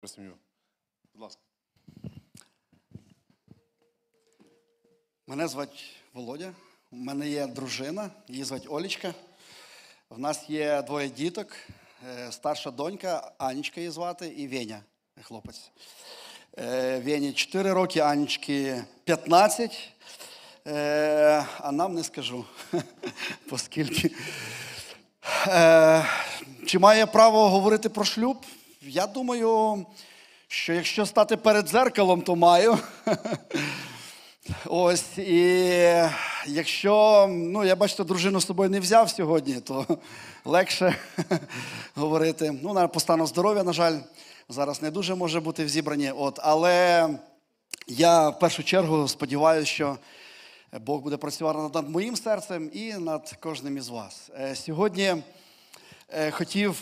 про сім'ю. Будь ласка. Мене звати Володя. У мене є дружина, її звати Олічка. В нас є двоє діток. Е, Старша донька, Анічка її звати, і Веня, хлопець. Е, Вені 4 роки, Анічки 15. Е, А нам не скажу, оскільки. Чи має право говорити про шлюб? Я думаю, що якщо стати перед дзеркалом, то маю. Ось, і якщо, ну, я бачите, дружину з собою не взяв сьогодні, то легше говорити. Ну, на- по стану здоров'я, на жаль, зараз не дуже може бути в зібранні. От, але я в першу чергу сподіваюся, що Бог буде працювати над моїм серцем і над кожним із вас. Е, Сьогодні е, хотів.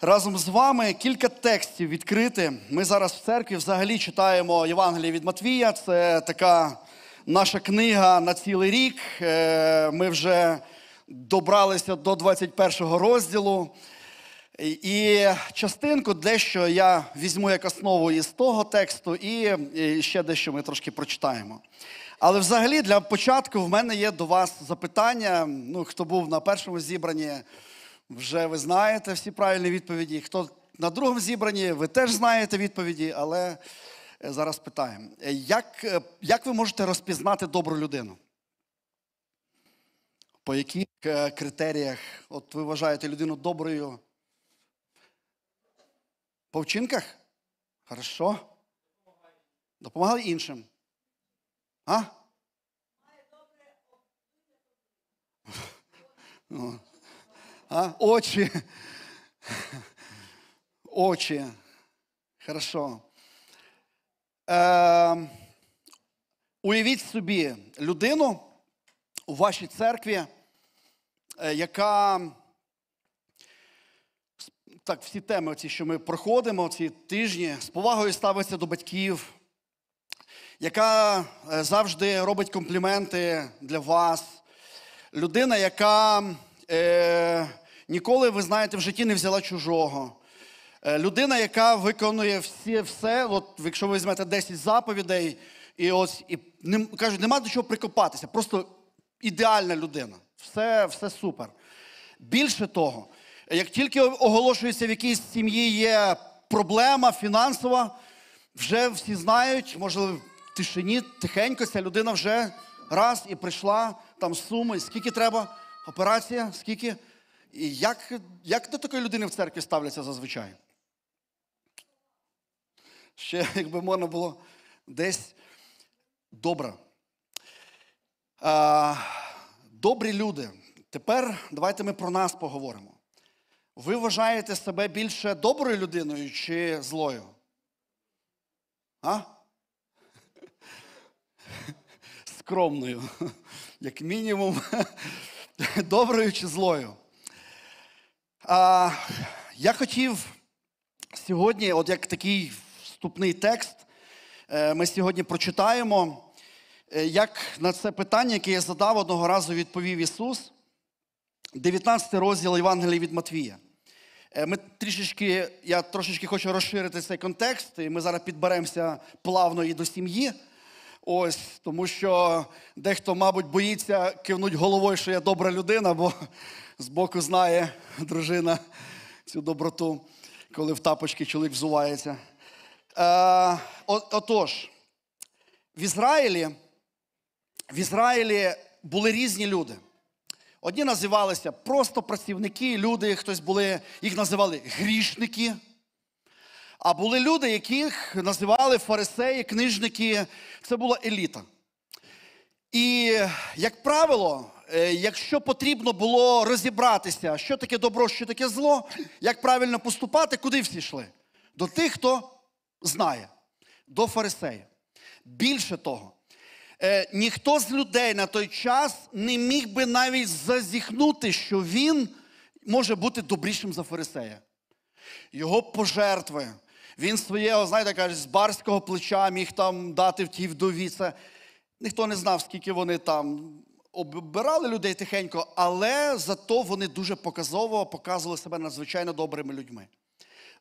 Разом з вами кілька текстів відкрити. Ми зараз в церкві взагалі читаємо Євангеліє від Матвія. Це така наша книга на цілий рік. Е, Ми вже добралися до 21 розділу. І- частинку дещо я візьму як основу із того тексту, і ще дещо ми трошки прочитаємо. Але взагалі для початку в мене є до вас запитання. Ну, хто був на першому зібранні, вже ви знаєте всі правильні відповіді. Хто на другому зібранні, ви теж знаєте відповіді, але е, зараз питаємо. Е, Як, е, як ви можете розпізнати добру людину? По яких критеріях от ви вважаєте людину доброю? По вчинках? Хорошо. Допомагали іншим. А? Ну. А? Очі. Очі. Хорошо. Е, уявіть собі людину у вашій церкві, е, яка так, всі теми, ці, що ми проходимо, ці тижні, з повагою ставиться до батьків, яка е, завжди робить компліменти для вас. Людина, яка е, ніколи, ви знаєте, в житті не взяла чужого. Е, людина, яка виконує всі, все, от, якщо ви візьмете 10 заповідей, і ось і не, кажуть, нема до чого прикопатися, просто ідеальна людина. Все, все супер. Більше того, як тільки оголошується в якійсь сім'ї є проблема фінансова, вже всі знають, може в тишині, тихенько ця людина вже раз і прийшла там суми, скільки треба, операція, скільки. І як, як до такої людини в церкві ставляться зазвичай? Ще, якби можна було десь добре. А, добрі люди. Тепер давайте ми про нас поговоримо. Ви вважаєте себе більше доброю людиною чи злою? А? Скромною. Як мінімум, доброю чи злою. А, я хотів сьогодні, от як такий вступний текст, е, ми сьогодні прочитаємо, е, як на це питання, яке я задав одного разу, відповів Ісус. 19 розділ Євангелія від Матвія. Е, Ми трішечки, я трошечки хочу розширити цей контекст, і ми зараз підберемося плавно і до сім'ї. Ось, тому що дехто, мабуть, боїться кивнути головою, що я добра людина, бо збоку знає дружина цю доброту, коли в тапочки чоловік взувається. Е, отож, в Ізраїлі, в Ізраїлі були різні люди. Одні називалися просто працівники, люди, хтось були, їх називали грішники. А були люди, яких називали фарисеї, книжники. Це була еліта. І, як правило, е, якщо потрібно було розібратися, що таке добро, що таке зло, як правильно поступати, куди всі йшли? До тих, хто знає, до фарисеїв. Більше того, е, ніхто з людей на той час не міг би навіть зазіхнути, що він може бути добрішим за фарисея. Його пожертви. Він своє, знаєте, каже, з барського плеча міг там дати в тій вдові. Це ніхто не знав, скільки вони там обирали людей тихенько, але зато вони дуже показово показували себе надзвичайно добрими людьми.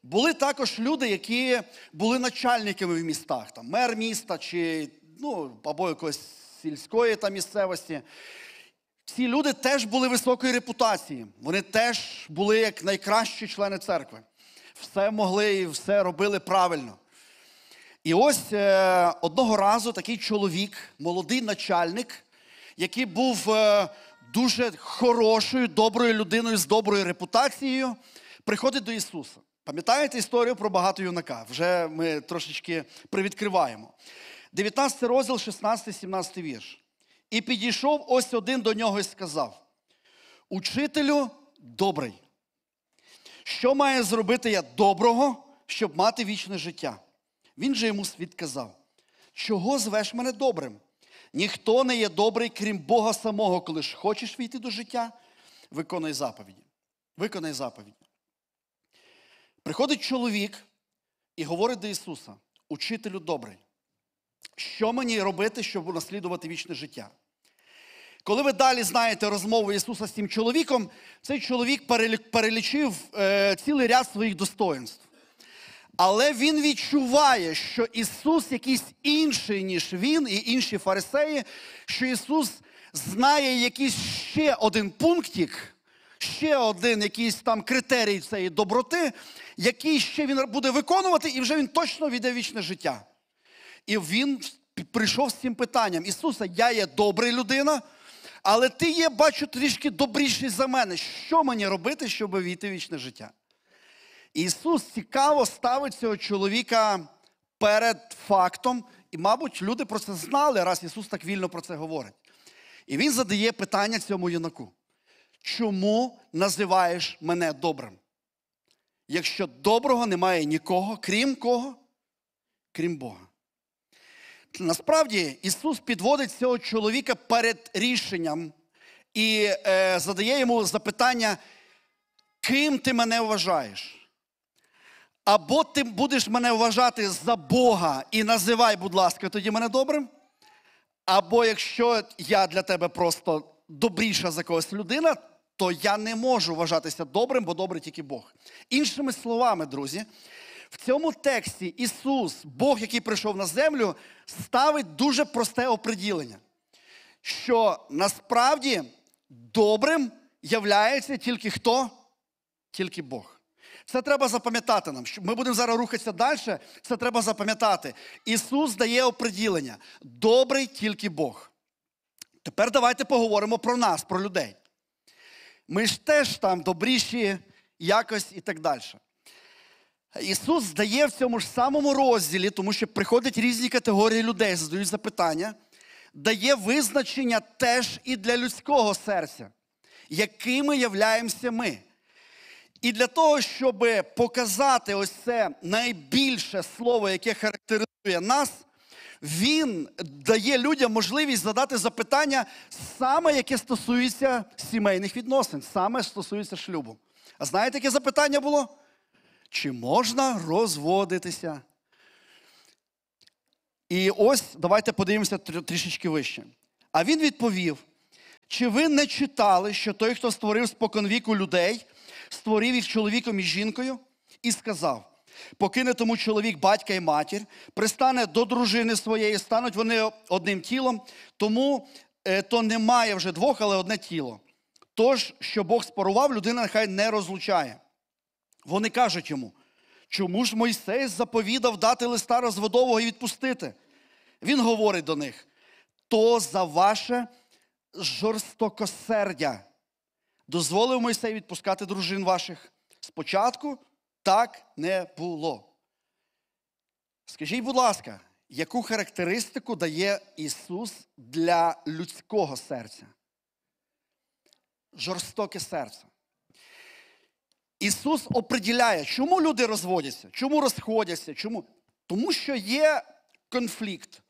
були також люди, які були начальниками в містах, там, мер міста чи ну, або якоїсь сільської там, місцевості. Ці люди теж були високої репутації. Вони теж були як найкращі члени церкви. Все могли і все робили правильно. І ось е, одного разу такий чоловік, молодий начальник, який був е, дуже хорошою, доброю людиною з доброю репутацією, приходить до Ісуса. Пам'ятаєте історію про багато юнака? Вже ми трошечки привідкриваємо. 19 розділ, 16-17 вірш. І підійшов ось один до нього і сказав: Учителю добрий. Що має зробити я доброго, щоб мати вічне життя? Він же йому відказав: Чого звеш мене добрим? Ніхто не є добрий, крім Бога самого, коли ж хочеш війти до життя, виконай заповіді. Виконай заповіді. Приходить чоловік і говорить до Ісуса: Учителю добрий, що мені робити, щоб наслідувати вічне життя? Коли ви далі знаєте розмову Ісуса з цим чоловіком, цей чоловік перелі- перелічив е, цілий ряд своїх достоїнств. Але він відчуває, що Ісус якийсь інший, ніж він і інші фарисеї, що Ісус знає якийсь ще один пунктик, ще один якийсь там критерій цієї доброти, який ще він буде виконувати, і вже він точно війде вічне життя. І він прийшов з цим питанням: Ісусе, я є добра людина, але ти є, бачу, трішки добріший за мене. Що мені робити, щоб війти в вічне життя? Ісус цікаво ставить цього чоловіка перед фактом, і, мабуть, люди про це знали, раз Ісус так вільно про це говорить. І Він задає питання цьому юнаку: чому називаєш мене добрим? Якщо доброго немає нікого, крім кого? Крім Бога. Насправді Ісус підводить цього чоловіка перед рішенням і е, задає йому запитання, ким ти мене вважаєш? Або ти будеш мене вважати за Бога і називай, будь ласка, тоді мене добрим. Або якщо я для тебе просто добріша за когось людина, то я не можу вважатися добрим, бо добрий тільки Бог. Іншими словами, друзі, в цьому тексті Ісус, Бог, який прийшов на землю, ставить дуже просте оприділення, що насправді добрим являється тільки хто? Тільки Бог. Це треба запам'ятати нам. Ми будемо зараз рухатися далі. Це треба запам'ятати. Ісус дає оприділення. Добрий тільки Бог. Тепер давайте поговоримо про нас, про людей. Ми ж теж там добріші, якось і так далі. Ісус дає в цьому ж самому розділі, тому що приходять різні категорії людей, задають запитання, дає визначення теж і для людського серця, якими являємося ми. І для того, щоб показати ось це найбільше слово, яке характеризує нас, він дає людям можливість задати запитання, саме яке стосується сімейних відносин, саме стосується шлюбу. А знаєте, яке запитання було? Чи можна розводитися? І ось давайте подивимося трішечки вище. А він відповів: чи ви не читали, що той, хто створив споконвіку людей, створив їх чоловіком і жінкою, і сказав: покине тому чоловік батька і матір, пристане до дружини своєї, стануть вони одним тілом, тому е, то немає вже двох, але одне тіло. Тож, що Бог спорував, людина нехай не розлучає. Вони кажуть йому, чому ж Мойсей заповідав дати листа розводового і відпустити? Він говорить до них: то за ваше жорстокосердя дозволив Мойсей відпускати дружин ваших. Спочатку так не було. Скажіть, будь ласка, яку характеристику дає Ісус для людського серця? Жорстоке серце. Ісус оприділяє, чому люди розводяться, чому розходяться, чому? Тому що є конфлікт.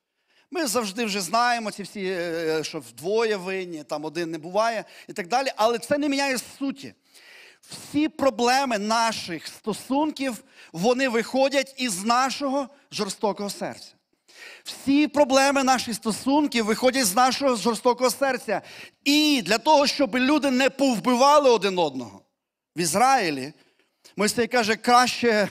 Ми завжди вже знаємо ці всі, е, що вдвоє винні, там один не буває і так далі, але це не міняє суті. Всі проблеми наших стосунків, вони виходять із нашого жорстокого серця. Всі проблеми наших стосунків виходять з нашого жорстокого серця. І для того, щоб люди не повбивали один одного в Ізраїлі, Мойсей каже, краще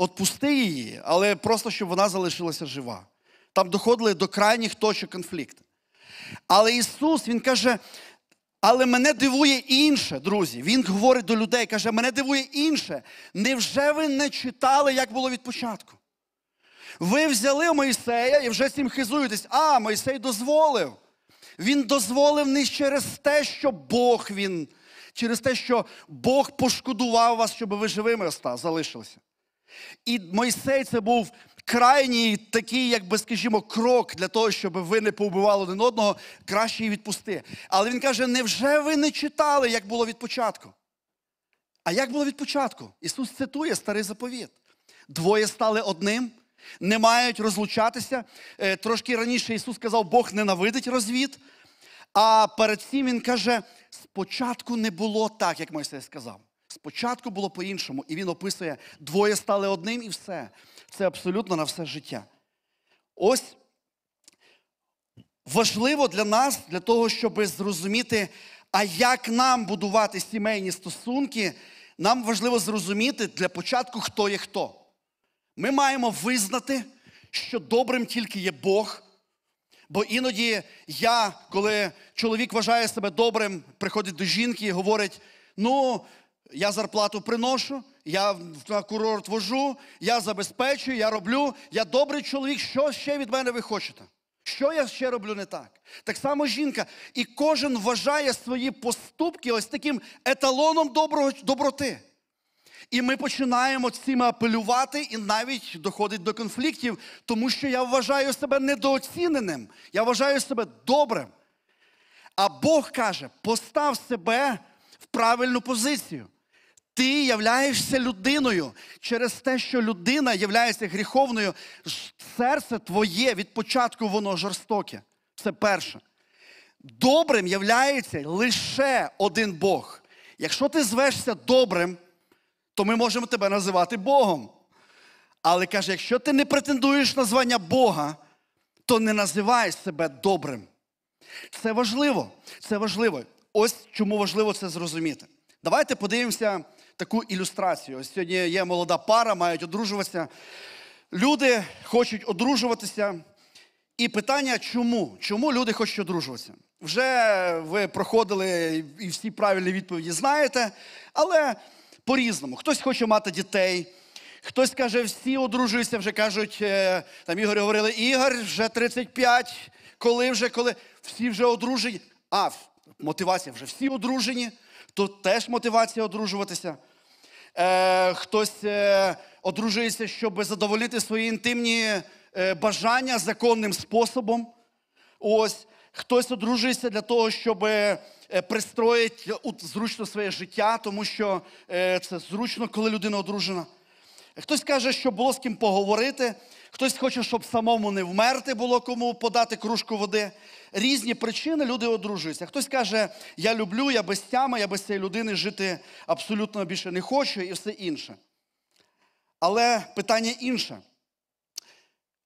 відпусти її, але просто щоб вона залишилася жива. Там доходили до крайніх точок конфлікту. Але Ісус, Він каже, але мене дивує інше, друзі. Він говорить до людей, каже, мене дивує інше. Невже ви не читали, як було від початку? Ви взяли Мойсея і вже цим хизуєтесь. А, Мойсей дозволив. Він дозволив не через те, що Бог він, через те, що Бог пошкодував вас, щоб ви живими залишилися. І Мойсей це був крайній такий, якби, скажімо, крок для того, щоб ви не повбивали один одного, краще її відпусти. Але він каже: невже ви не читали, як було від початку? А як було від початку? Ісус цитує старий заповіт. Двоє стали одним, не мають розлучатися. Е, Трошки раніше Ісус сказав, Бог ненавидить розвід. А перед цим Він каже: спочатку не було так, як Мойсей сказав. Спочатку було по-іншому. І він описує, двоє стали одним і все. Це абсолютно на все життя. Ось важливо для нас, для того, щоб зрозуміти, а як нам будувати сімейні стосунки, нам важливо зрозуміти для початку, хто є хто. Ми маємо визнати, що добрим тільки є Бог. Бо іноді я, коли чоловік вважає себе добрим, приходить до жінки і говорить: ну, я зарплату приношу, я на курорт вожу, я забезпечую, я роблю, я добрий чоловік, що ще від мене ви хочете? Що я ще роблю не так? Так само жінка. І кожен вважає свої поступки ось таким еталоном доброго, доброти. І ми починаємо цим апелювати, і навіть доходить до конфліктів, тому що я вважаю себе недооціненим, я вважаю себе добрим. А Бог каже: постав себе в правильну позицію. Ти являєшся людиною через те, що людина являється гріховною, серце твоє від початку воно жорстоке. Це перше. Добрим являється лише один Бог. Якщо ти звешся добрим, то ми можемо тебе називати Богом. Але каже, якщо ти не претендуєш на звання Бога, то не називай себе добрим. Це важливо. Це важливо. Ось чому важливо це зрозуміти. Давайте подивимося таку ілюстрацію. Ось сьогодні є молода пара, мають одружуватися. Люди хочуть одружуватися. І питання, чому? Чому люди хочуть одружуватися? Вже ви проходили і всі правильні відповіді знаєте, але по-різному. Хтось хоче мати дітей, хтось каже, всі одружуються, вже кажуть, е, там Ігор говорили, Ігор, вже 35, коли вже, коли всі вже одружені. А, мотивація вже всі одружені, тут теж мотивація одружуватися. Е, хтось е, одружується, щоб задовольнити свої інтимні е, бажання законним способом. Ось хтось одружується для того, щоб е, пристроїти зручно своє життя, тому що е, це зручно, коли людина одружена. Хтось каже, що було з ким поговорити, хтось хоче, щоб самому не вмерти було кому подати кружку води. Різні причини люди одружуються. Хтось каже, я люблю, я без тями, я без цієї людини жити абсолютно більше не хочу і все інше. Але питання інше.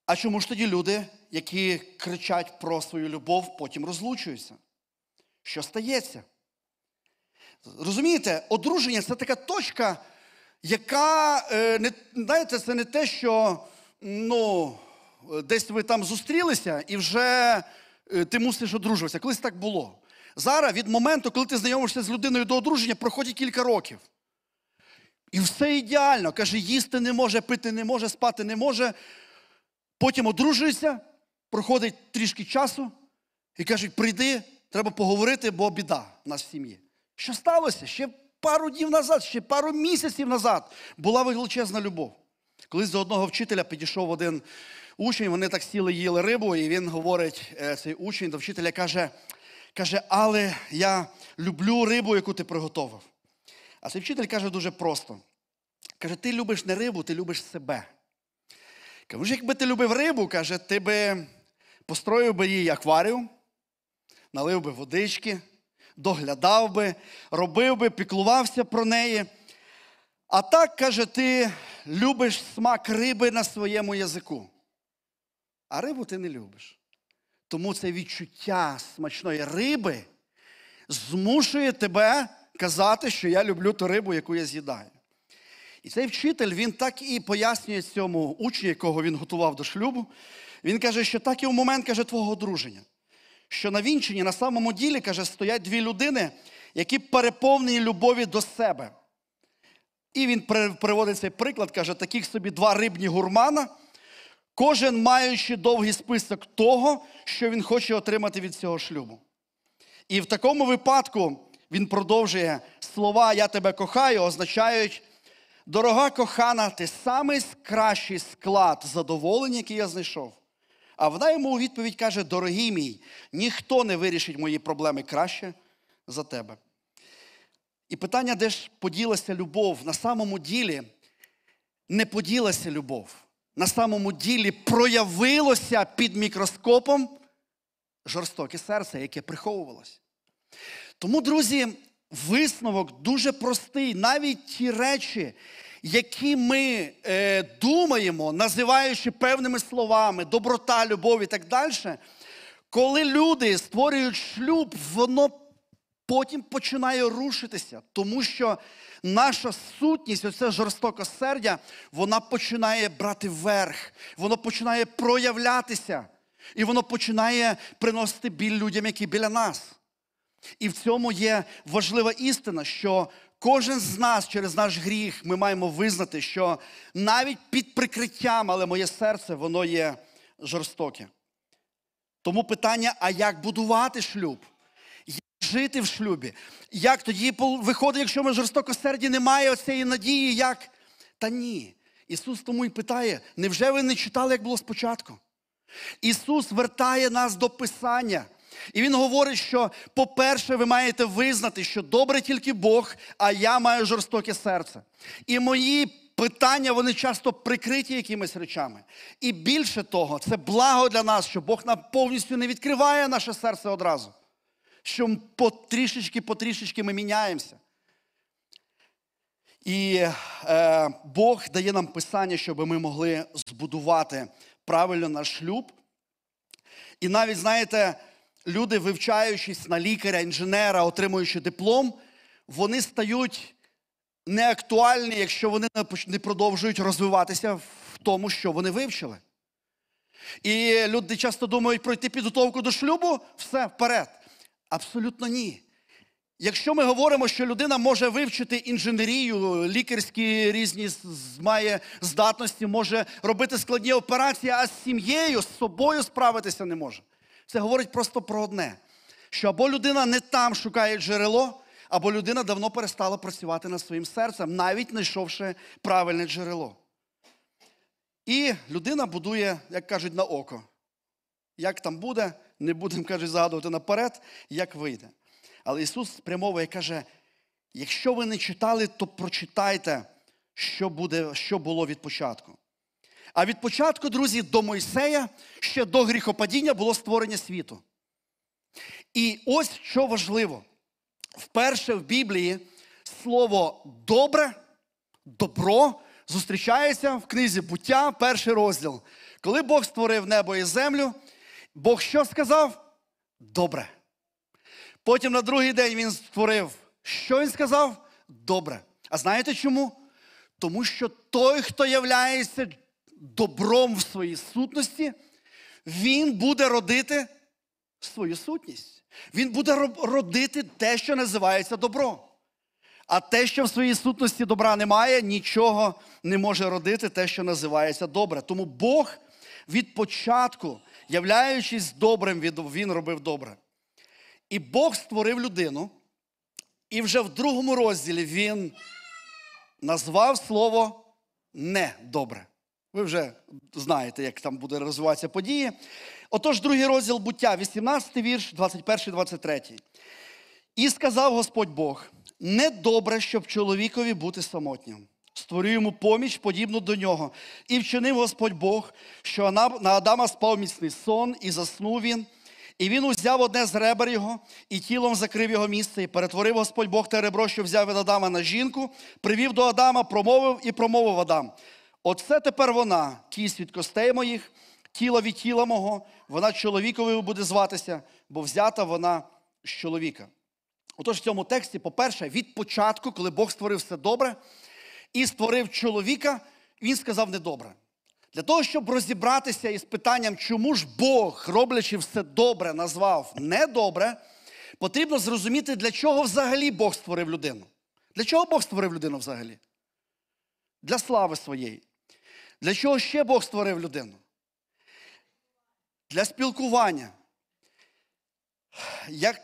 А чому ж тоді люди, які кричать про свою любов, потім розлучуються? Що стається? Розумієте, одруження це така точка, яка, е, не, знаєте, це не те, що ну, десь ви там зустрілися і вже е, ти мусиш одружуватися. Колись так було. Зараз від моменту, коли ти знайомишся з людиною до одруження, проходить кілька років. І все ідеально. Каже, їсти не може, пити не може, спати не може. Потім одружується, проходить трішки часу і кажуть, прийди, треба поговорити, бо біда в нас в сім'ї. Що сталося? Ще пару днів назад, ще пару місяців назад була величезна любов. Колись до одного вчителя підійшов один учень, вони так сіли, їли рибу, і він говорить, е, цей учень до вчителя каже, каже, але я люблю рибу, яку ти приготовив. А цей вчитель каже дуже просто. Каже, ти любиш не рибу, ти любиш себе. Каже, «Ну, якби ти любив рибу, каже, ти би построїв би їй акваріум, налив би водички, доглядав би, робив би, піклувався про неї. А так, каже, ти любиш смак риби на своєму язику. А рибу ти не любиш. Тому це відчуття смачної риби змушує тебе казати, що я люблю ту рибу, яку я з'їдаю. І цей вчитель він так і пояснює цьому учню, якого він готував до шлюбу. Він каже, що так і в момент каже, твого одруження. Що на вінчині на самому ділі каже, стоять дві людини, які переповнені любові до себе. І він приводить цей приклад, каже, таких собі два рибні гурмана, кожен маючи довгий список того, що він хоче отримати від цього шлюбу. І в такому випадку він продовжує слова Я тебе кохаю, означають, дорога кохана, ти самий кращий склад задоволення, який я знайшов. А вона йому у відповідь каже: Дорогий мій, ніхто не вирішить мої проблеми краще за тебе. І питання, де ж поділася любов? На самому ділі не поділася любов. На самому ділі проявилося під мікроскопом жорстоке серце, яке приховувалось. Тому, друзі, висновок дуже простий. Навіть ті речі, які ми е, думаємо, називаючи певними словами, доброта, любов і так далі, коли люди створюють шлюб, воно потім починає рушитися, тому що наша сутність, оце жорстокосердя, вона починає брати верх, воно починає проявлятися, і воно починає приносити біль людям, які біля нас. І в цьому є важлива істина, що кожен з нас через наш гріх ми маємо визнати, що навіть під прикриттям, але моє серце, воно є жорстоке. Тому питання: а як будувати шлюб? Як жити в шлюбі? Як тоді виходить, якщо ми жорстокосерді, немає оцієї надії, як? Та ні. Ісус тому і питає: невже ви не читали, як було спочатку? Ісус вертає нас до Писання. І Він говорить, що, по-перше, ви маєте визнати, що добре тільки Бог, а я маю жорстоке серце. І мої питання, вони часто прикриті якимись речами. І більше того, це благо для нас, що Бог нам повністю не відкриває наше серце одразу. Що потрішечки, потрішечки ми міняємося. І е, Бог дає нам писання, щоб ми могли збудувати правильно наш шлюб. І навіть, знаєте, люди, вивчаючись на лікаря, інженера, отримуючи диплом, вони стають неактуальні, якщо вони не продовжують розвиватися в тому, що вони вивчили. І люди часто думають пройти підготовку до шлюбу, все вперед. Абсолютно ні. Якщо ми говоримо, що людина може вивчити інженерію, лікарські різні має здатності, може робити складні операції, а з сім'єю, з собою справитися не може. Це говорить просто про одне: що або людина не там шукає джерело, або людина давно перестала працювати над своїм серцем, навіть знайшовши правильне джерело. І людина будує, як кажуть, на око. Як там буде, не будемо, кажуть, загадувати наперед, як вийде. Але Ісус спрямовує і каже: якщо ви не читали, то прочитайте, що, буде, що було від початку. А від початку, друзі, до Мойсея ще до гріхопадіння було створення світу. І ось що важливо: вперше в Біблії слово добре, добро зустрічається в книзі буття, перший розділ. Коли Бог створив небо і землю, Бог що сказав? Добре. Потім на другий день він створив. Що він сказав? Добре. А знаєте чому? Тому що той, хто являється добром в своїй сутності, він буде родити свою сутність. Він буде родити те, що називається добро. А те, що в своїй сутності добра немає, нічого не може родити те, що називається добре. Тому Бог від початку, являючись добрим, він робив добре. І Бог створив людину, і вже в другому розділі він назвав слово недобре. Ви вже знаєте, як там буде розвиватися події. Отож, другий розділ буття, 18 вірш, 21, 23. І сказав Господь Бог: недобре, щоб чоловікові бути самотнім. Створю йому поміч, подібну до нього. І вчинив Господь Бог, що на Адама спав міцний сон, і заснув він. І він узяв одне з ребер його, і тілом закрив його місце, і перетворив Господь Бог те ребро, що взяв від Адама на жінку, привів до Адама, промовив і промовив Адам. Оце тепер вона, кість від костей моїх, тіло від тіла мого, вона чоловіковою буде зватися, бо взята вона з чоловіка. Отож, в цьому тексті, по-перше, від початку, коли Бог створив все добре, і створив чоловіка, він сказав недобре. Для того, щоб розібратися із питанням, чому ж Бог, роблячи все добре, назвав недобре, потрібно зрозуміти, для чого взагалі Бог створив людину. Для чого Бог створив людину взагалі? Для слави своєї. Для чого ще Бог створив людину? Для спілкування. Як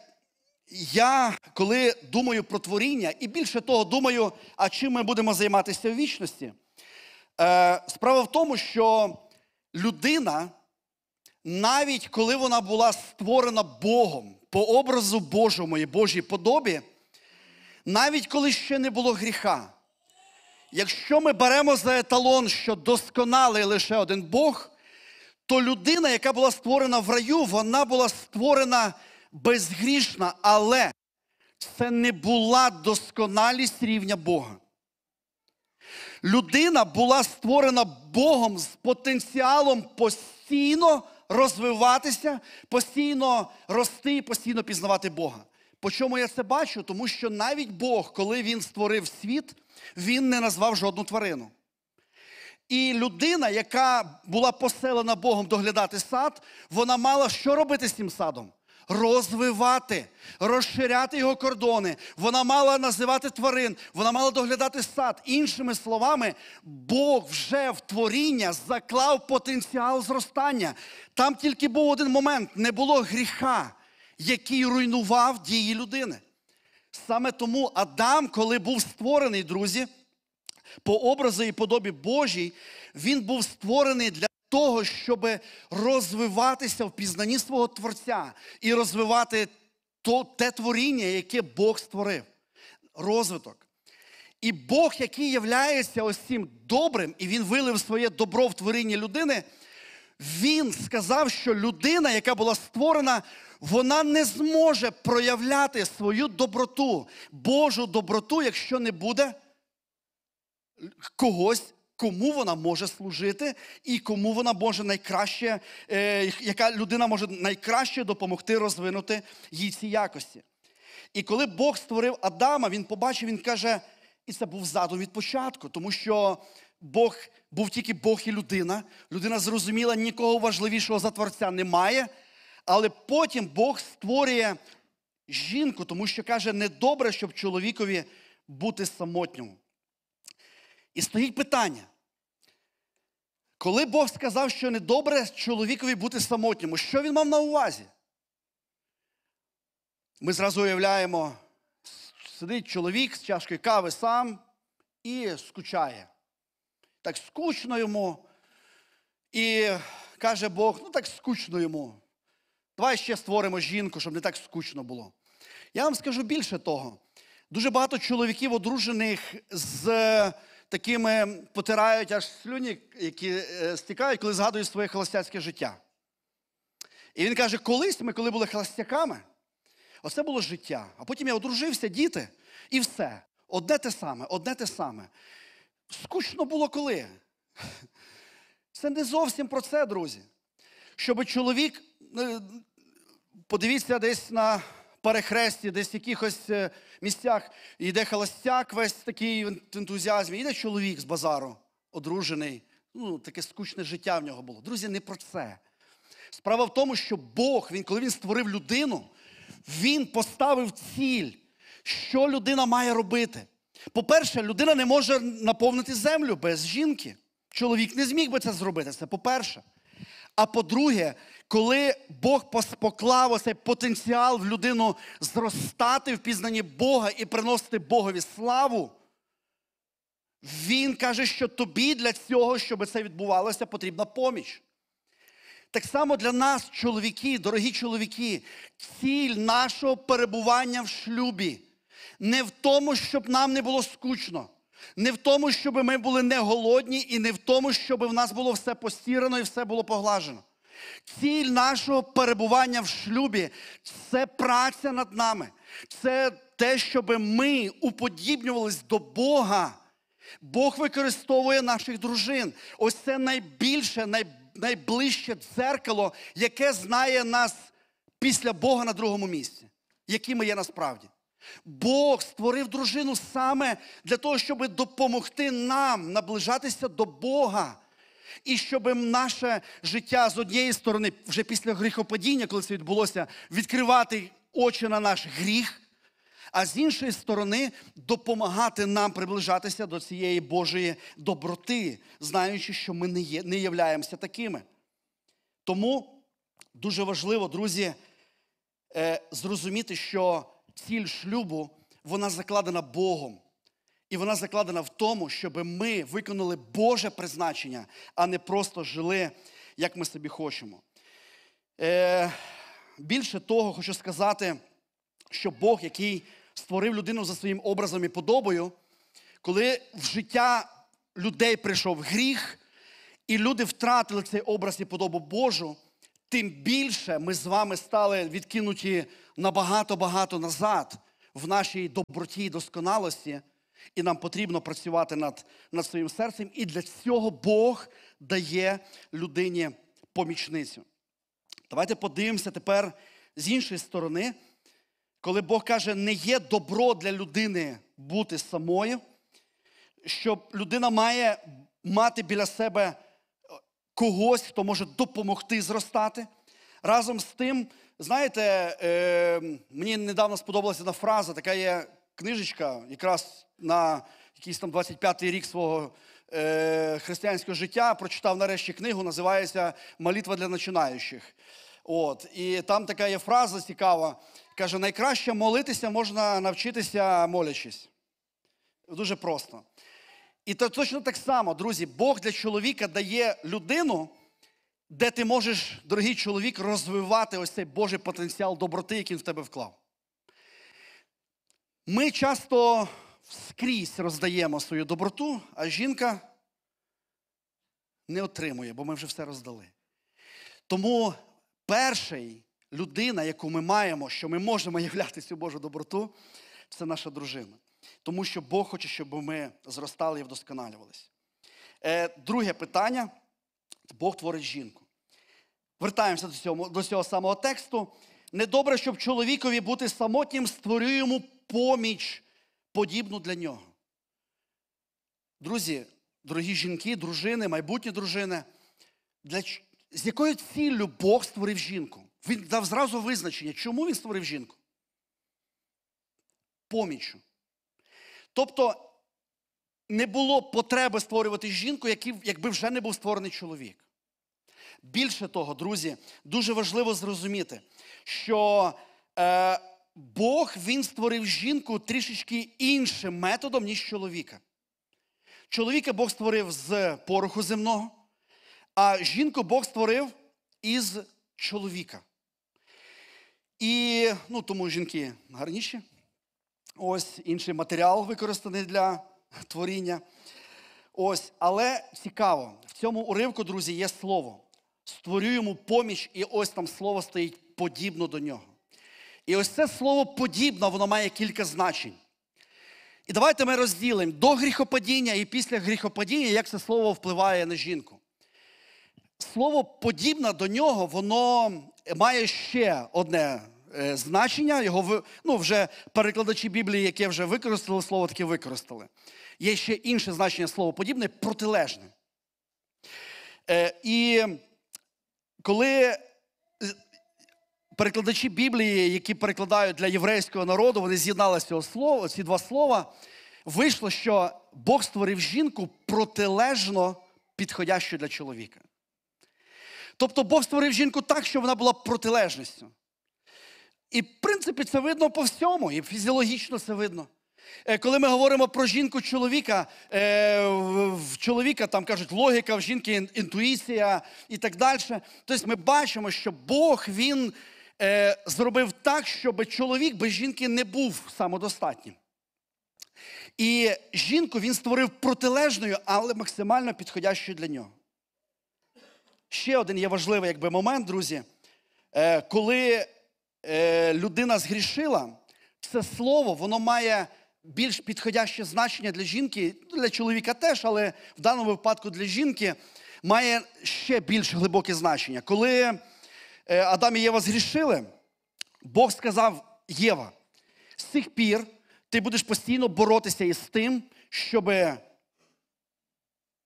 я, коли думаю про творіння, і більше того, думаю, а чим ми будемо займатися в вічності. Е, справа в тому, що людина, навіть коли вона була створена Богом по образу Божому і Божій подобі, навіть коли ще не було гріха, якщо ми беремо за еталон, що досконалий лише один Бог, то людина, яка була створена в раю, вона була створена безгрішна, але це не була досконалість рівня Бога. Людина була створена Богом з потенціалом постійно розвиватися, постійно рости постійно пізнавати Бога. По чому я це бачу? Тому що навіть Бог, коли він створив світ, він не назвав жодну тварину. І людина, яка була поселена Богом доглядати сад, вона мала що робити з цим садом? Розвивати, розширяти його кордони. Вона мала називати тварин, вона мала доглядати сад. Іншими словами, Бог вже в творіння заклав потенціал зростання. Там тільки був один момент: не було гріха, який руйнував дії людини. Саме тому Адам, коли був створений, друзі, по образу і подобі Божій, він був створений для того, щоб розвиватися в пізнанні свого Творця і розвивати то, те творіння, яке Бог створив. Розвиток. І Бог, який являється ось цим добрим, і Він вилив своє добро в творіння людини, Він сказав, що людина, яка була створена, вона не зможе проявляти свою доброту, Божу доброту, якщо не буде когось, кому вона може служити, і кому вона може найкраще, е, яка людина може найкраще допомогти розвинути їй ці якості. І коли Бог створив Адама, він побачив, він каже, і це був задум від початку, тому що Бог був тільки Бог і людина. Людина зрозуміла, нікого важливішого за Творця немає. Але потім Бог створює жінку, тому що каже, недобре, щоб чоловікові бути самотнім. І стоїть питання. Коли Бог сказав, що недобре чоловікові бути самотньому, що він мав на увазі? Ми зразу уявляємо, сидить чоловік з чашкою кави сам і скучає. Так скучно йому. І каже Бог, ну так скучно йому. Давай ще створимо жінку, щоб не так скучно було. Я вам скажу більше того. Дуже багато чоловіків, одружених з такими потирають аж слюні, які е, стікають, коли згадують своє холостяцьке життя. І він каже: колись ми, коли були холостяками, оце було життя. А потім я одружився, діти, і все. Одне те саме, одне те саме. Скучно було коли. Це не зовсім про це, друзі. Щоб чоловік, е, подивіться десь на перехресті, десь в якихось е, місцях йде холостяк, весь такий в ентузіазмі, йде чоловік з базару, одружений. Ну, таке скучне життя в нього було. Друзі, не про це. Справа в тому, що Бог, він, коли він створив людину, він поставив ціль, що людина має робити. По-перше, людина не може наповнити землю без жінки. Чоловік не зміг би це зробити. Це по-перше. А по-друге, коли Бог поклав оцей потенціал в людину зростати в пізнанні Бога і приносити Богові славу, Він каже, що тобі для цього, щоб це відбувалося, потрібна поміч. Так само для нас, чоловіки, дорогі чоловіки, ціль нашого перебування в шлюбі не в тому, щоб нам не було скучно, не в тому, щоб ми були не голодні, і не в тому, щоб в нас було все постірано і все було поглажено. Ціль нашого перебування в шлюбі це праця над нами. Це те, щоб ми уподібнювались до Бога. Бог використовує наших дружин. Ось це найбільше, най, найближче дзеркало, яке знає нас після Бога на другому місці, які є насправді. Бог створив дружину саме для того, щоб допомогти нам наближатися до Бога. І щоб наше життя з однієї сторони, вже після гріхопадіння, коли це відбулося, відкривати очі на наш гріх, а з іншої сторони, допомагати нам приближатися до цієї Божої доброти, знаючи, що ми не, є, не являємося такими. Тому дуже важливо, друзі, е, зрозуміти, що ціль шлюбу вона закладена Богом. І вона закладена в тому, щоб ми виконали Боже призначення, а не просто жили, як ми собі хочемо. Е, більше того, хочу сказати, що Бог, який створив людину за своїм образом і подобою, коли в життя людей прийшов гріх, і люди втратили цей образ і подобу Божу, тим більше ми з вами стали відкинуті набагато-багато назад в нашій доброті і досконалості. І нам потрібно працювати над, над своїм серцем. І для цього Бог дає людині помічницю. Давайте подивимося тепер з іншої сторони, коли Бог каже, не є добро для людини бути самою, що людина має мати біля себе когось, хто може допомогти зростати. Разом з тим, знаєте, е, мені недавно сподобалася одна фраза, така є книжечка, якраз на якийсь там 25-й рік свого е, християнського життя. Прочитав нарешті книгу, називається Молитва для починаючих. От, І там така є фраза цікава. Каже, найкраще молитися можна навчитися молячись. Дуже просто. І то точно так само, друзі, Бог для чоловіка дає людину, де ти можеш, дорогий чоловік, розвивати ось цей Божий потенціал доброти, який він в тебе вклав. Ми часто скрізь роздаємо свою доброту, а жінка не отримує, бо ми вже все роздали. Тому перший людина, яку ми маємо, що ми можемо являти цю Божу доброту, це наша дружина. Тому що Бог хоче, щоб ми зростали і вдосконалювалися. Е, друге питання: Бог творить жінку. Вертаємося до цього, до цього самого тексту. Недобре, щоб чоловікові бути самотнім, створює йому поміч, подібну для нього. Друзі, дорогі жінки, дружини, майбутні дружини, для, з якою ціллю Бог створив жінку? Він дав зразу визначення, чому він створив жінку? Помічу. Тобто не було потреби створювати жінку, якби вже не був створений чоловік. Більше того, друзі, дуже важливо зрозуміти, що е, Бог він створив жінку трішечки іншим методом, ніж чоловіка. Чоловіка Бог створив з пороху земного, а жінку Бог створив із чоловіка. І ну, тому жінки гарніші. Ось інший матеріал використаний для творіння. Ось, але цікаво, в цьому уривку, друзі, є слово. Створю йому поміч, і ось там слово стоїть подібно до нього. І ось це слово подібно, воно має кілька значень. І давайте ми розділимо до гріхопадіння і після гріхопадіння, як це слово впливає на жінку. Слово подібне до нього, воно має ще одне е, значення. Його ну, вже перекладачі Біблії, яке вже використали слово, таке використали. Є ще інше значення слова подібне протилежне. Е, і коли перекладачі Біблії, які перекладають для єврейського народу, вони з'єднали цього слова, ці два слова, вийшло, що Бог створив жінку протилежно підходящою для чоловіка. Тобто Бог створив жінку так, щоб вона була протилежністю. І, в принципі, це видно по всьому, і фізіологічно це видно. Е, коли ми говоримо про жінку чоловіка, е, в чоловіка там кажуть логіка, в жінки інтуїція і так далі. Тобто ми бачимо, що Бог він е, зробив так, щоб чоловік без жінки не був самодостатнім. І жінку він створив протилежною, але максимально підходящою для нього. Ще один є важливий якби, момент, друзі. Коли людина згрішила, це слово, воно має більш підходяще значення для жінки, для чоловіка теж, але в даному випадку для жінки має ще більш глибоке значення. Коли е, Адам і Єва згрішили, Бог сказав Єва, з цих пір ти будеш постійно боротися із тим, щоб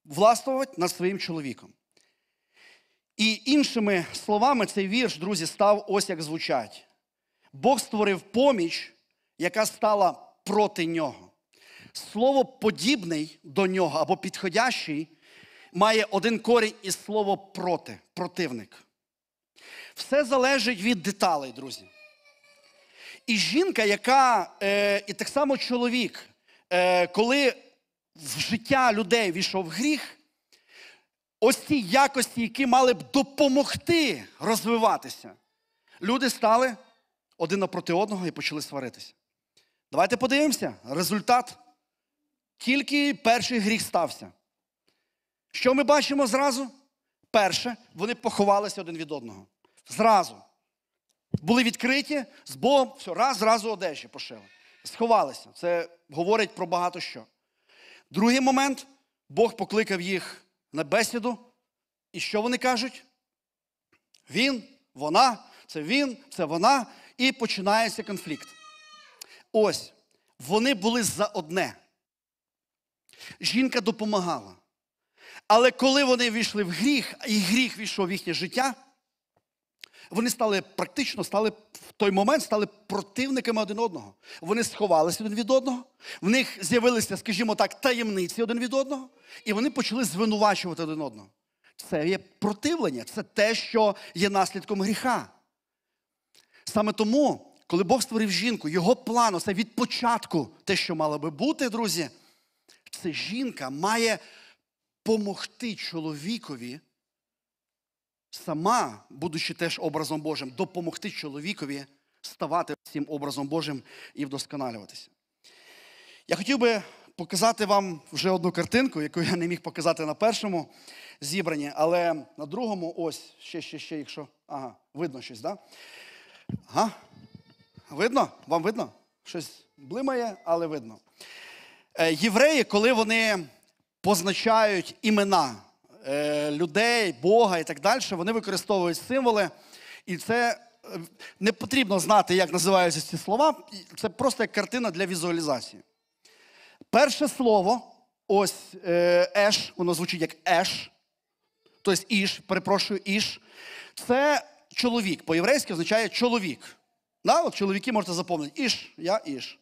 властвувати над своїм чоловіком. І іншими словами, цей вірш, друзі, став ось як звучать. Бог створив поміч, яка стала проти нього. Слово подібний до нього або підходящий має один корінь із слово проти, противник. Все залежить від деталей, друзі. І жінка, яка, е, і так само чоловік, е, коли в життя людей війшов гріх, ось ці якості, які мали б допомогти розвиватися, люди стали один напроти одного і почали сваритися. Давайте подивимося. Результат. Тільки перший гріх стався. Що ми бачимо зразу? Перше, вони поховалися один від одного. Зразу. Були відкриті, з Богом, все, раз, зразу одежі пошили. Сховалися. Це говорить про багато що. Другий момент, Бог покликав їх на бесіду. І що вони кажуть? Він, вона, це він, це вона. І починається конфлікт. Ось, вони були за одне. Жінка допомагала. Але коли вони війшли в гріх, і гріх війшов в їхнє життя, вони стали практично стали в той момент стали противниками один одного. Вони сховалися один від одного, в них з'явилися, скажімо так, таємниці один від одного, і вони почали звинувачувати один одного. Це є противлення, це те, що є наслідком гріха. Саме тому, коли Бог створив жінку, його план, це від початку те, що мало би бути, друзі, це жінка має помогти чоловікові, сама, будучи теж образом Божим, допомогти чоловікові ставати цим образом Божим і вдосконалюватися. Я хотів би показати вам вже одну картинку, яку я не міг показати на першому зібранні, але на другому, ось, ще, ще, ще, якщо. Ага, видно щось, так? Да? Ага. Видно? Вам видно? Щось блимає, але видно. Е, євреї, коли вони позначають імена людей, Бога і так далі, вони використовують символи. І це е, не потрібно знати, як називаються ці слова. Це просто як картина для візуалізації. Перше слово, ось е, еш, воно звучить як еш, тобто іш, перепрошую, іш. Це чоловік. По-єврейськи означає чоловік. Да? От Чоловіки можете запам'ятати. Іш, я іш.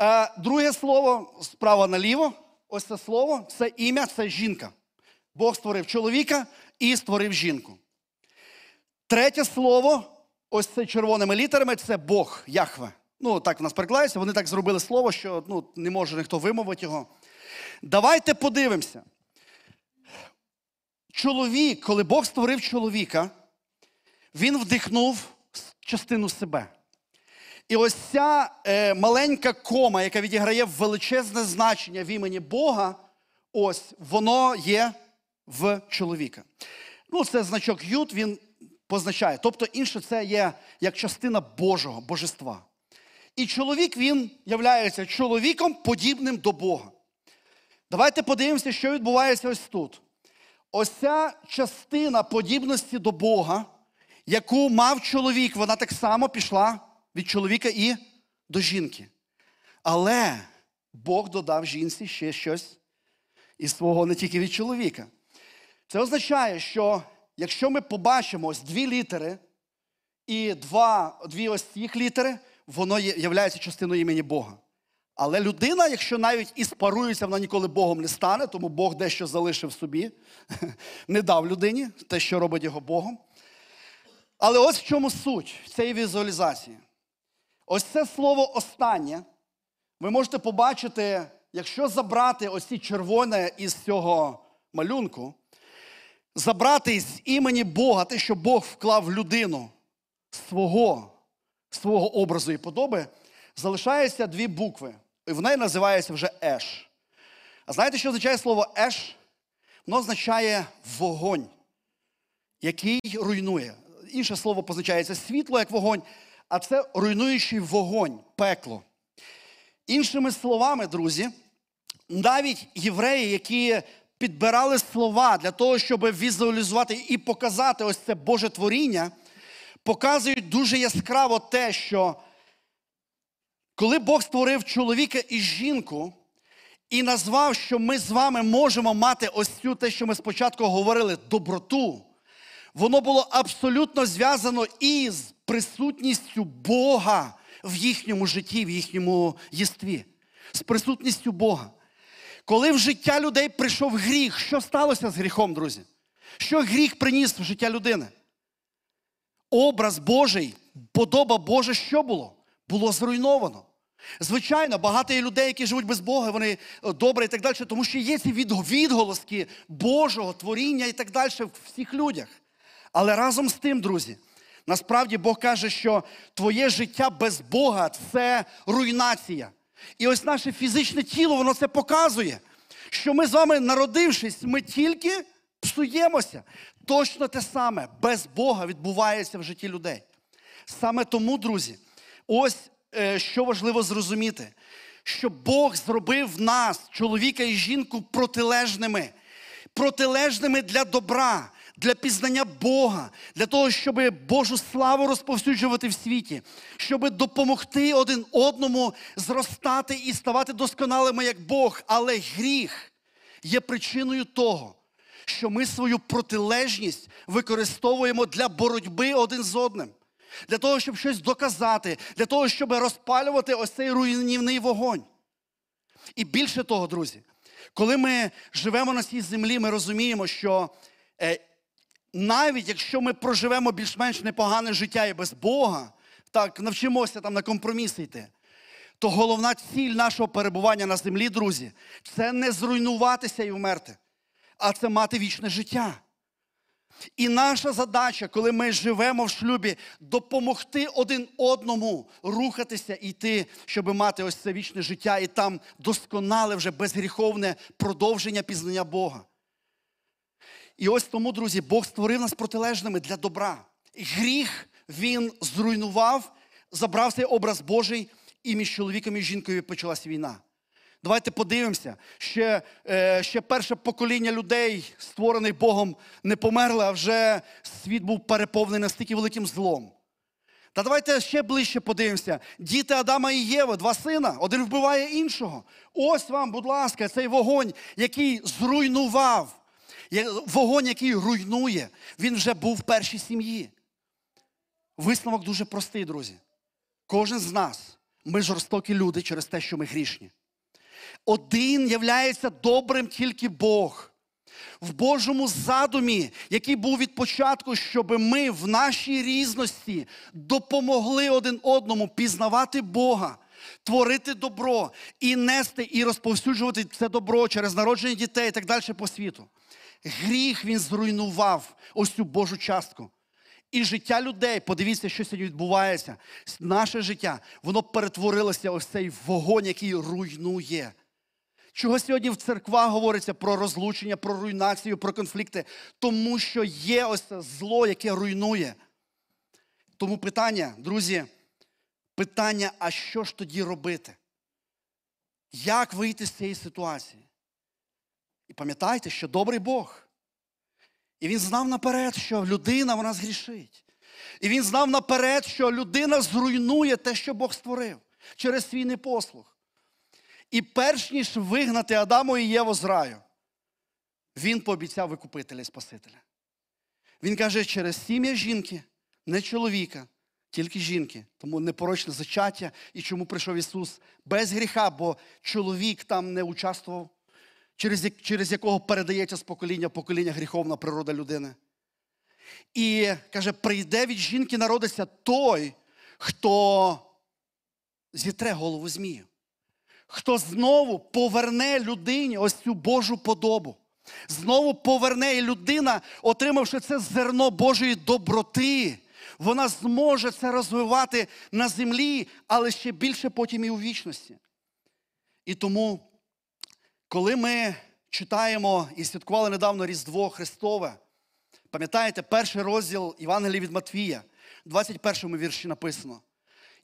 Е, друге слово справа наліво. Ось це слово, це ім'я, це жінка. Бог створив чоловіка і створив жінку. Третє слово, ось це червоними літерами, це Бог, Яхве. Ну, так в нас перекладається, вони так зробили слово, що ну, не може ніхто вимовити його. Давайте подивимося. Чоловік, коли Бог створив чоловіка, він вдихнув частину себе. І ось ця е, маленька кома, яка відіграє величезне значення в імені Бога, ось воно є в чоловіка. Ну, це значок Юд, він позначає. Тобто, інше це є як частина Божого, божества. І чоловік він являється чоловіком, подібним до Бога. Давайте подивимося, що відбувається ось тут. Ось ця частина подібності до Бога, яку мав чоловік, вона так само пішла від чоловіка і до жінки. Але Бог додав жінці ще щось із свого не тільки від чоловіка. Це означає, що якщо ми побачимо ось дві літери і два, дві ось цих літери, воно є частиною імені Бога. Але людина, якщо навіть і спарується, вона ніколи Богом не стане, тому Бог дещо залишив собі, не дав людині те, що робить його Богом. Але ось в чому суть цієї візуалізації. Ось це слово останнє. Ви можете побачити, якщо забрати ось ці червоне із цього малюнку, забрати з імені Бога те, що Бог вклав в людину свого, свого образу і подоби, залишаються дві букви. І в неї називається вже Еш. А знаєте, що означає слово Еш? Воно означає вогонь, який руйнує. Інше слово позначається світло, як вогонь, а це руйнуючий вогонь, пекло. Іншими словами, друзі, навіть євреї, які підбирали слова для того, щоб візуалізувати і показати ось це Боже творіння, показують дуже яскраво те, що Коли Бог створив чоловіка і жінку і назвав, що ми з вами можемо мати ось цю те, що ми спочатку говорили, доброту, воно було абсолютно зв'язано із присутністю Бога в їхньому житті, в їхньому єстві, з присутністю Бога. Коли в життя людей прийшов гріх, що сталося з гріхом, друзі? Що гріх приніс в життя людини? Образ Божий, подоба Божа, що було? Було зруйновано. Звичайно, багато є людей, які живуть без Бога, вони е, добрі і так далі, тому що є ці відголоски Божого творіння і так далі в всіх людях. Але разом з тим, друзі, насправді Бог каже, що твоє життя без Бога це руйнація. І ось наше фізичне тіло, воно це показує, що ми з вами, народившись, ми тільки псуємося. Точно те саме без Бога відбувається в житті людей. Саме тому, друзі, ось е, що важливо зрозуміти, що Бог зробив нас, чоловіка і жінку, протилежними, протилежними для добра, для пізнання Бога, для того, щоб Божу славу розповсюджувати в світі, щоб допомогти один одному зростати і ставати досконалими як Бог. Але гріх є причиною того, що ми свою протилежність використовуємо для боротьби один з одним, для того, щоб щось доказати, для того, щоб розпалювати ось цей руйнівний вогонь. І більше того, друзі, коли ми живемо на цій землі, ми розуміємо, що е, навіть якщо ми проживемо більш-менш непогане життя і без Бога, так навчимося там на компроміси йти, то головна ціль нашого перебування на землі, друзі, це не зруйнуватися і вмерти, а це мати вічне життя. І наша задача, коли ми живемо в шлюбі, допомогти один одному рухатися і йти, щоб мати ось це вічне життя і там досконале вже безгріховне продовження пізнання Бога. І ось тому, друзі, Бог створив нас протилежними для добра. Гріх він зруйнував, забрав цей образ Божий, і між чоловіком і жінкою почалась війна. Давайте подивимося, ще, е, ще перше покоління людей, створених Богом, не померло, а вже світ був переповнений настільки великим злом. Та давайте ще ближче подивимося. Діти Адама і Єви, два сина, один вбиває іншого. Ось вам, будь ласка, цей вогонь, який зруйнував, вогонь, який руйнує, він вже був в першій сім'ї. Висновок дуже простий, друзі. Кожен з нас, ми жорстокі люди через те, що ми грішні. Один являється добрим тільки Бог. В Божому задумі, який був від початку, щоб ми в нашій різності допомогли один одному пізнавати Бога, творити добро і нести і розповсюджувати це добро через народження дітей і так далі по світу. Гріх він зруйнував ось цю Божу частку. І життя людей, подивіться, що сьогодні відбувається. Наше життя, воно перетворилося ось цей вогонь, який руйнує. Чого сьогодні в церквах говориться про розлучення, про руйнацію, про конфлікти? Тому що є ось це зло, яке руйнує. Тому питання, друзі, питання, а що ж тоді робити? Як вийти з цієї ситуації? І пам'ятайте, що добрий Бог. І він знав наперед, що людина вона згрішить. І він знав наперед, що людина зруйнує те, що Бог створив через свій непослух. І перш ніж вигнати Адаму і Єву з раю, він пообіцяв викупителя і Спасителя. Він каже, через сім'я жінки, не чоловіка, тільки жінки. Тому непорочне зачаття і чому прийшов Ісус без гріха, бо чоловік там не участвував, через, через якого передається з покоління покоління гріховна природа людини. І каже, прийде від жінки народиться той, хто зітре голову змію хто знову поверне людині ось цю Божу подобу. Знову поверне і людина, отримавши це зерно Божої доброти, вона зможе це розвивати на землі, але ще більше потім і у вічності. І тому, коли ми читаємо і святкували недавно Різдво Христове, пам'ятаєте, перший розділ Євангелія від Матвія, в 21 вірші написано: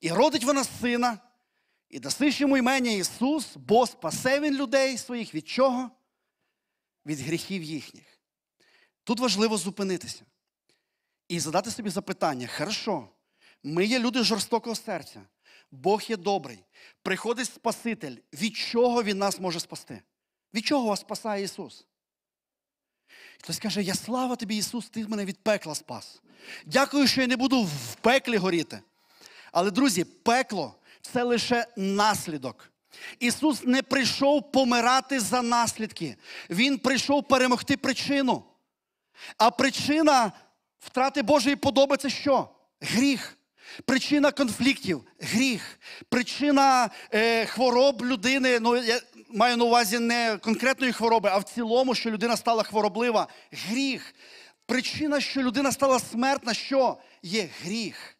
І родить вона сина, і дасиш йому імення Ісус, бо спасе він людей своїх від чого? Від гріхів їхніх. Тут важливо зупинитися і задати собі запитання: хорошо, ми є люди жорстокого серця. Бог є добрий. Приходить Спаситель. Від чого Він нас може спасти? Від чого вас спасає Ісус? Хтось каже, я слава тобі, Ісус, ти мене від пекла спас. Дякую, що я не буду в пеклі горіти. Але, друзі, пекло це лише наслідок. Ісус не прийшов помирати за наслідки. Він прийшов перемогти причину. А причина втрати Божої подоби це що? Гріх. Причина конфліктів гріх. Причина е, хвороб людини. Ну, я маю на увазі не конкретної хвороби, а в цілому, що людина стала хвороблива. Гріх. Причина, що людина стала смертна, що є гріх.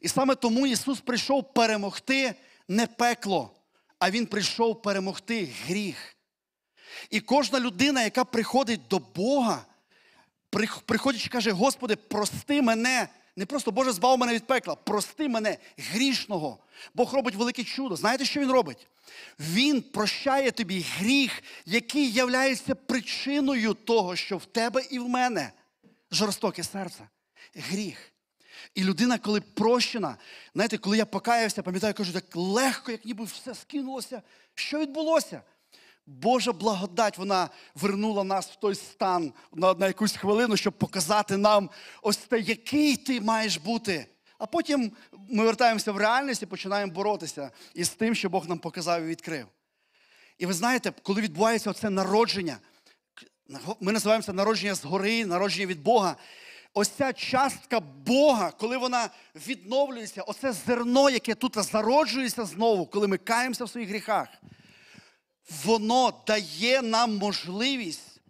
І саме тому Ісус прийшов перемогти не пекло, а Він прийшов перемогти гріх. І кожна людина, яка приходить до Бога, прих- приходячи, каже, Господи, прости мене. Не просто Боже, збав мене від пекла, прости мене грішного. Бог робить велике чудо. Знаєте, що Він робить? Він прощає тобі гріх, який являється причиною того, що в тебе і в мене жорстоке серце. Гріх. І людина, коли прощена, знаєте, коли я покаявся, пам'ятаю, кажу, так легко, як ніби все скинулося. Що відбулося? Божа благодать, вона вернула нас в той стан на, на якусь хвилину, щоб показати нам ось те, який ти маєш бути. А потім ми вертаємося в реальність і починаємо боротися із тим, що Бог нам показав і відкрив. І ви знаєте, коли відбувається оце народження, ми називаємо це народження згори, народження від Бога. Ось ця частка Бога, коли вона відновлюється, оце зерно, яке тут зароджується знову, коли ми каємося в своїх гріхах, воно дає нам можливість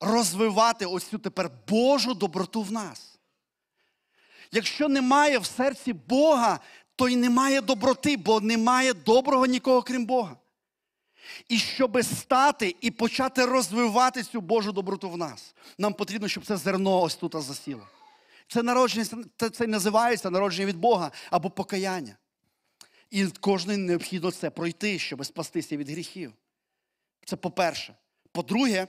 розвивати ось цю тепер Божу доброту в нас. Якщо немає в серці Бога, то й немає доброти, бо немає доброго нікого, крім Бога. І щоб стати і почати розвивати цю Божу доброту в нас, нам потрібно, щоб це зерно ось тут засіло. Це народження, це, це називається народження від Бога або покаяння. І кожному необхідно це пройти, щоб спастися від гріхів. Це по-перше. По-друге,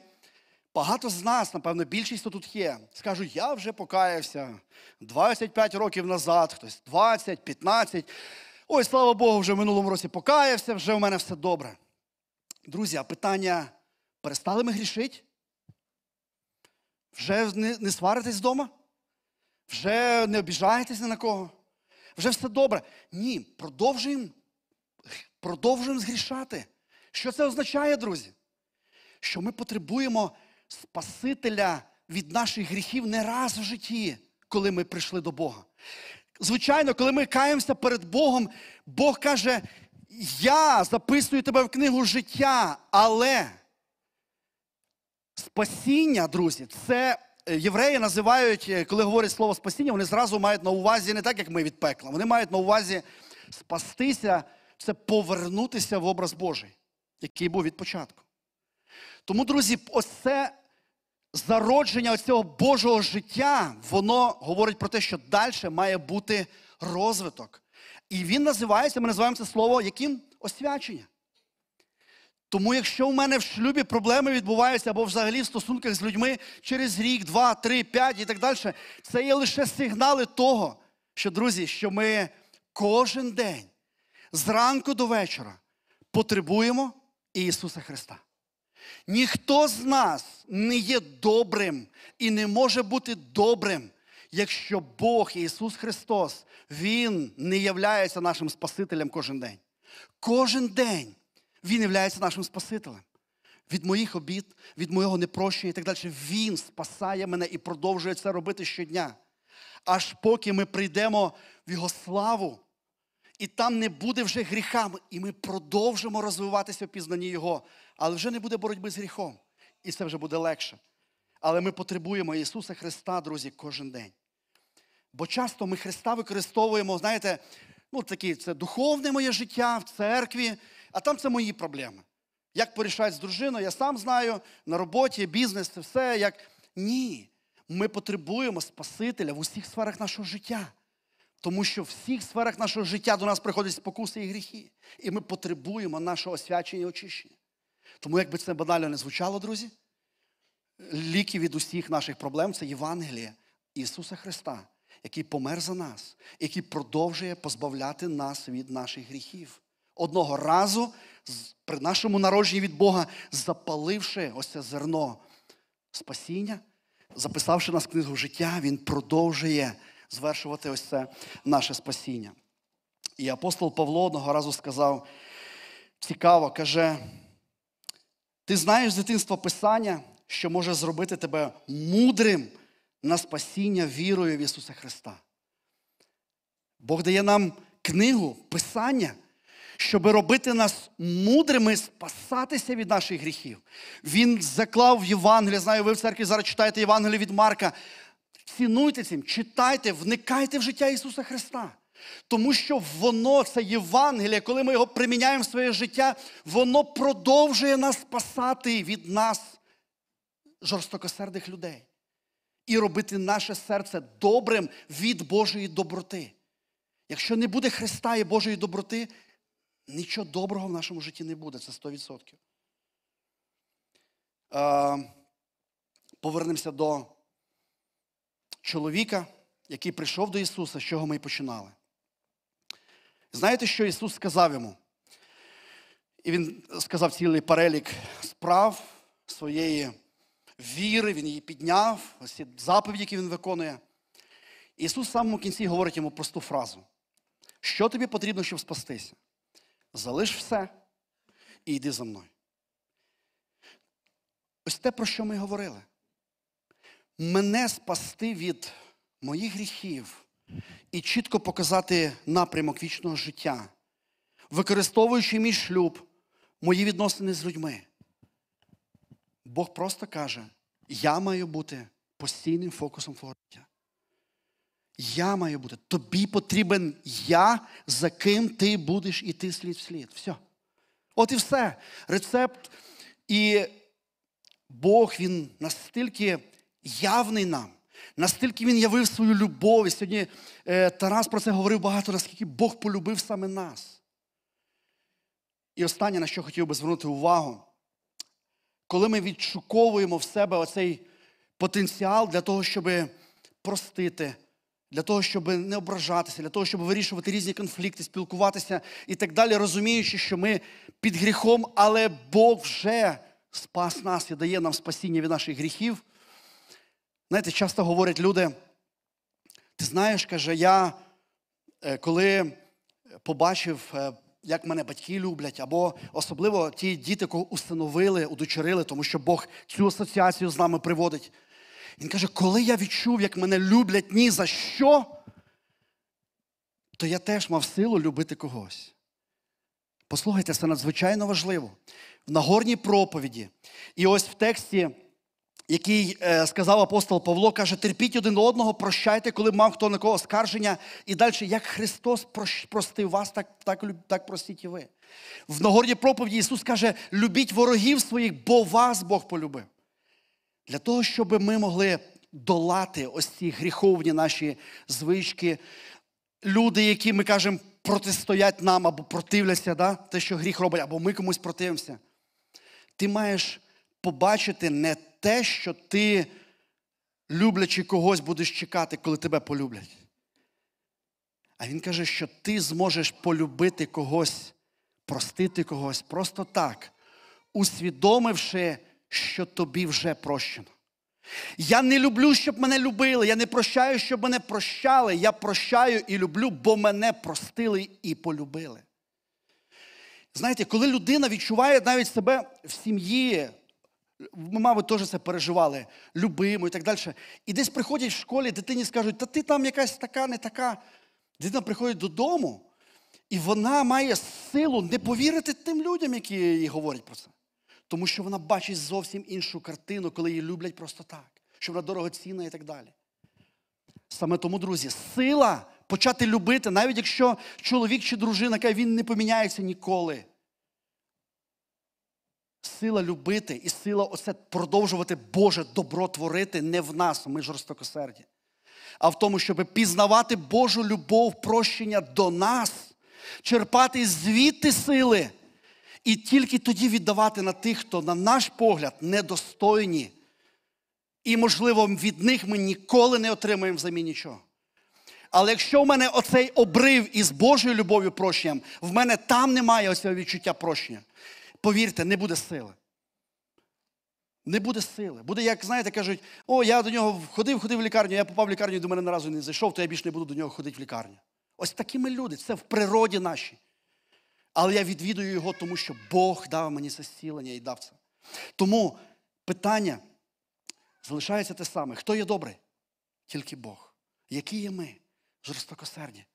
багато з нас, напевно, більшість тут є, скажуть, я вже покаявся 25 років назад, хтось 20, 15. Ой, слава Богу, вже в минулому році покаявся, вже в мене все добре. Друзі, а питання: перестали ми грішити? Вже не, не сваритесь вдома? Вже не обіжаєтесь ні на кого? Вже все добре. Ні, продовжуємо продовжуємо згрішати. Що це означає, друзі? Що ми потребуємо Спасителя від наших гріхів не раз в житті, коли ми прийшли до Бога. Звичайно, коли ми каємося перед Богом, Бог каже: Я записую тебе в книгу життя, але спасіння, друзі, це е, євреї називають, е, коли говорять слово спасіння, вони зразу мають на увазі не так, як ми від пекла. Вони мають на увазі спастися, це повернутися в образ Божий, який був від початку. Тому, друзі, ось це зародження цього Божого життя, воно говорить про те, що далі має бути розвиток. І він називається, ми називаємо це слово яким? Освячення. Тому, якщо в мене в шлюбі проблеми відбуваються або взагалі в стосунках з людьми через рік, два, три, п'ять і так далі, це є лише сигнали того, що, друзі, що ми кожен день, зранку до вечора, потребуємо Ісуса Христа. Ніхто з нас не є добрим і не може бути добрим, якщо Бог Ісус Христос, Він не являється нашим Спасителем кожен день. Кожен день Він являється нашим Спасителем. Від моїх обід, від моєго непрощення і так далі. Він спасає мене і продовжує це робити щодня. Аж поки ми прийдемо в Його славу, і там не буде вже гріха, і ми продовжимо розвиватися в пізнанні Його, але вже не буде боротьби з гріхом. І це вже буде легше. Але ми потребуємо Ісуса Христа, друзі, кожен день. Бо часто ми Христа використовуємо, знаєте, ну такі, це духовне моє життя в церкві, а там це мої проблеми. Як порішати з дружиною, я сам знаю, на роботі, бізнес, це все. як... Ні. Ми потребуємо Спасителя в усіх сферах нашого життя. Тому що в всіх сферах нашого життя до нас приходять спокуси і гріхи. І ми потребуємо нашого освячення і очищення. Тому, якби це банально не звучало, друзі, ліки від усіх наших проблем це Євангеліє Ісуса Христа, який помер за нас, який продовжує позбавляти нас від наших гріхів. Одного разу при нашому народженні від Бога, запаливши ось це зерно спасіння, записавши нас в книгу життя, Він продовжує звершувати ось це наше спасіння. І апостол Павло одного разу сказав: цікаво, каже, ти знаєш з дитинства Писання, що може зробити тебе мудрим на спасіння вірою в Ісуса Христа. Бог дає нам книгу, Писання, щоб робити нас мудрими, спасатися від наших гріхів. Він заклав в Євангелії, знаю, ви в церкві зараз читаєте Євангеліє від Марка. Цінуйте цим, читайте, вникайте в життя Ісуса Христа. Тому що воно, це Євангеліє, коли ми його приміняємо в своє життя, воно продовжує нас спасати від нас, жорстокосердих людей, і робити наше серце добрим від Божої доброти. Якщо не буде Христа і Божої доброти, нічого доброго в нашому житті не буде, це 100%. Е, повернемося до чоловіка, який прийшов до Ісуса, з чого ми і починали. Знаєте, що Ісус сказав йому? І Він сказав цілий перелік справ своєї віри, Він її підняв, ось ці заповіді, які він виконує. Ісус в самому кінці говорить йому просту фразу: що тобі потрібно, щоб спастися? Залиш все і йди за мною. Ось те, про що ми говорили. Мене спасти від моїх гріхів і чітко показати напрямок вічного життя, використовуючи мій шлюб, мої відносини з людьми. Бог просто каже: я маю бути постійним фокусом твого життя. Я маю бути. Тобі потрібен я, за ким ти будеш іти слід в слід. Все. От і все. Рецепт. І Бог, Він настільки явний нам, настільки Він явив свою любов. І сьогодні е, Тарас про це говорив багато, наскільки Бог полюбив саме нас. І останнє, на що хотів би звернути увагу, коли ми відшуковуємо в себе оцей потенціал для того, щоб простити, для того, щоб не ображатися, для того, щоб вирішувати різні конфлікти, спілкуватися і так далі, розуміючи, що ми під гріхом, але Бог вже спас нас і дає нам спасіння від наших гріхів. Знаєте, часто говорять люди, ти знаєш, каже, я е, коли побачив, е, як мене батьки люблять, або особливо ті діти, кого установили, удочерили, тому що Бог цю асоціацію з нами приводить. Він каже, коли я відчув, як мене люблять ні за що, то я теж мав силу любити когось. Послухайте, це надзвичайно важливо. В Нагорній проповіді. І ось в тексті, який е, сказав апостол Павло, каже: терпіть один одного, прощайте, коли мав хто на кого скарження. І далі, як Христос простив вас, так, так, так простіть і ви. В Нагорній проповіді Ісус каже: любіть ворогів своїх, бо вас Бог полюбив. Для того, щоб ми могли долати ось ці гріховні наші звички, люди, які ми кажемо, протистоять нам або противляться, да? те, що гріх робить, або ми комусь противимося. Ти маєш побачити не те, що ти, люблячи когось, будеш чекати, коли тебе полюблять. А він каже, що ти зможеш полюбити когось, простити когось просто так, усвідомивши, що тобі вже прощено. Я не люблю, щоб мене любили. Я не прощаю, щоб мене прощали. Я прощаю і люблю, бо мене простили і полюбили. Знаєте, коли людина відчуває навіть себе в сім'ї, мабуть, теж це переживали, любимо і так далі. І десь приходять в школі, дитині скажуть, та ти там якась така, не така. Дитина приходить додому, і вона має силу не повірити тим людям, які їй говорять про це. Тому що вона бачить зовсім іншу картину, коли її люблять просто так, що вона дорогоцінна і так далі. Саме тому, друзі, сила почати любити, навіть якщо чоловік чи дружина каже, він не поміняється ніколи. Сила любити і сила оце продовжувати Боже добро творити не в нас, ми жорстокосерді, а в тому, щоб пізнавати Божу любов, прощення до нас, черпати звідти сили. І тільки тоді віддавати на тих, хто, на наш погляд, недостойні. І, можливо, від них ми ніколи не отримаємо взамін нічого. Але якщо в мене оцей обрив із Божою любов'ю прощенням, в мене там немає оцього відчуття прощення. Повірте, не буде сили. Не буде сили. Буде, як, знаєте, кажуть, о, я до нього ходив, ходив в лікарню, я попав в лікарню і до мене ні разу не зайшов, то я більше не буду до нього ходити в лікарню. Ось такі ми люди, це в природі нашій. Але я відвідую його, тому що Бог дав мені це зцілення і дав це. Тому питання залишається те саме. Хто є добрий? Тільки Бог. Які є ми? Жорстокосерді.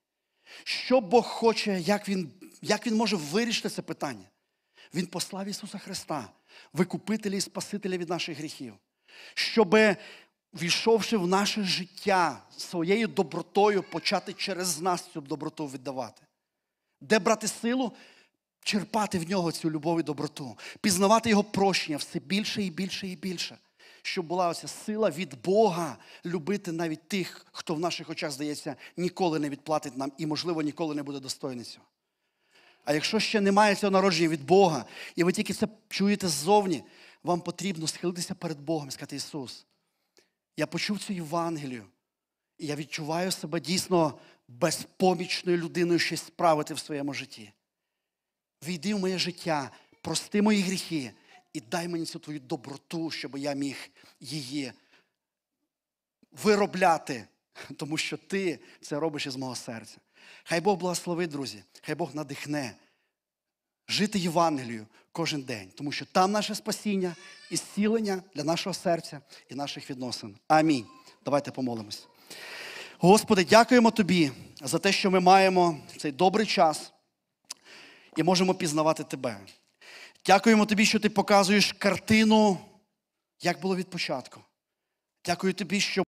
Що Бог хоче, як Він, як він може вирішити це питання? Він послав Ісуса Христа, викупителя і Спасителя від наших гріхів, щоб, війшовши в наше життя своєю добротою, почати через нас цю доброту віддавати. Де брати силу? Черпати в нього цю любов і доброту, пізнавати його прощення все більше і більше і більше, щоб була оця сила від Бога любити навіть тих, хто в наших очах, здається, ніколи не відплатить нам і, можливо, ніколи не буде достойний. А якщо ще немає цього народження від Бога, і ви тільки це чуєте ззовні, вам потрібно схилитися перед Богом і сказати, Ісус, я почув цю Євангелію, і я відчуваю себе дійсно безпомічною людиною щось справити в своєму житті. Війди в моє життя, прости мої гріхи і дай мені цю твою доброту, щоб я міг її виробляти, тому що ти це робиш із мого серця. Хай Бог благословить, друзі, хай Бог надихне жити Євангелію кожен день, тому що там наше спасіння і зцілення для нашого серця і наших відносин. Амінь. Давайте помолимось. Господи, дякуємо Тобі за те, що ми маємо цей добрий час і можемо пізнавати Тебе. Дякуємо Тобі, що Ти показуєш картину, як було від початку. Дякую Тобі, що